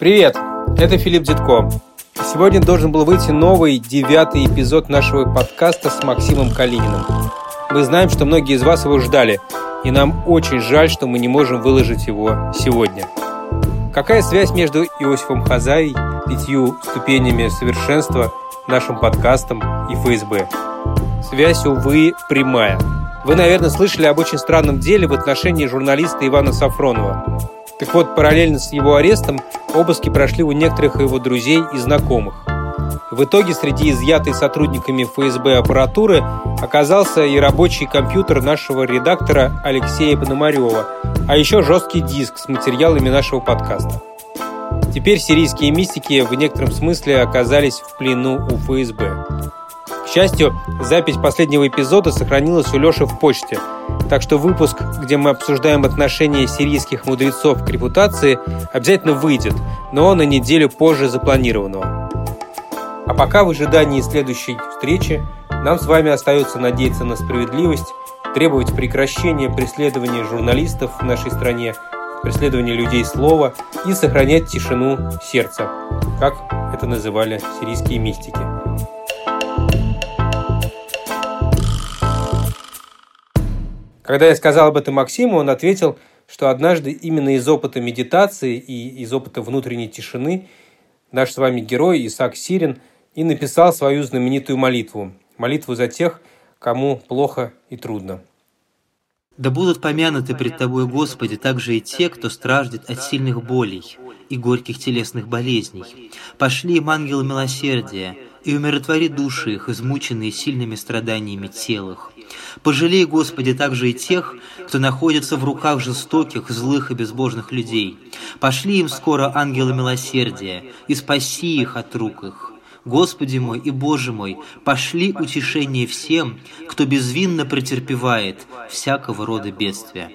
Привет, это Филипп Дзитко. Сегодня должен был выйти новый, девятый эпизод нашего подкаста с Максимом Калининым. Мы знаем, что многие из вас его ждали, и нам очень жаль, что мы не можем выложить его сегодня. Какая связь между Иосифом Хазаей, пятью ступенями совершенства, нашим подкастом и ФСБ? Связь, увы, прямая. Вы, наверное, слышали об очень странном деле в отношении журналиста Ивана Сафронова. Так вот, параллельно с его арестом обыски прошли у некоторых его друзей и знакомых. В итоге среди изъятой сотрудниками ФСБ аппаратуры оказался и рабочий компьютер нашего редактора Алексея Пономарева, а еще жесткий диск с материалами нашего подкаста. Теперь сирийские мистики в некотором смысле оказались в плену у ФСБ. Счастью, запись последнего эпизода сохранилась у Леши в почте, так что выпуск, где мы обсуждаем отношения сирийских мудрецов к репутации, обязательно выйдет, но на неделю позже запланированного. А пока в ожидании следующей встречи нам с вами остается надеяться на справедливость, требовать прекращения преследования журналистов в нашей стране, преследования людей слова и сохранять тишину сердца, как это называли сирийские мистики. Когда я сказал об этом Максиму, он ответил, что однажды именно из опыта медитации и из опыта внутренней тишины наш с вами герой Исаак Сирин и написал свою знаменитую молитву. Молитву за тех, кому плохо и трудно. Да будут помянуты пред Тобой, Господи, также и те, кто страждет от сильных болей и горьких телесных болезней. Пошли им ангелы милосердия, и умиротвори души их, измученные сильными страданиями телах. Пожалей, Господи, также и тех, кто находится в руках жестоких, злых и безбожных людей. Пошли им скоро ангелы милосердия и спаси их от рук их. Господи мой и Боже мой, пошли утешение всем, кто безвинно претерпевает всякого рода бедствия.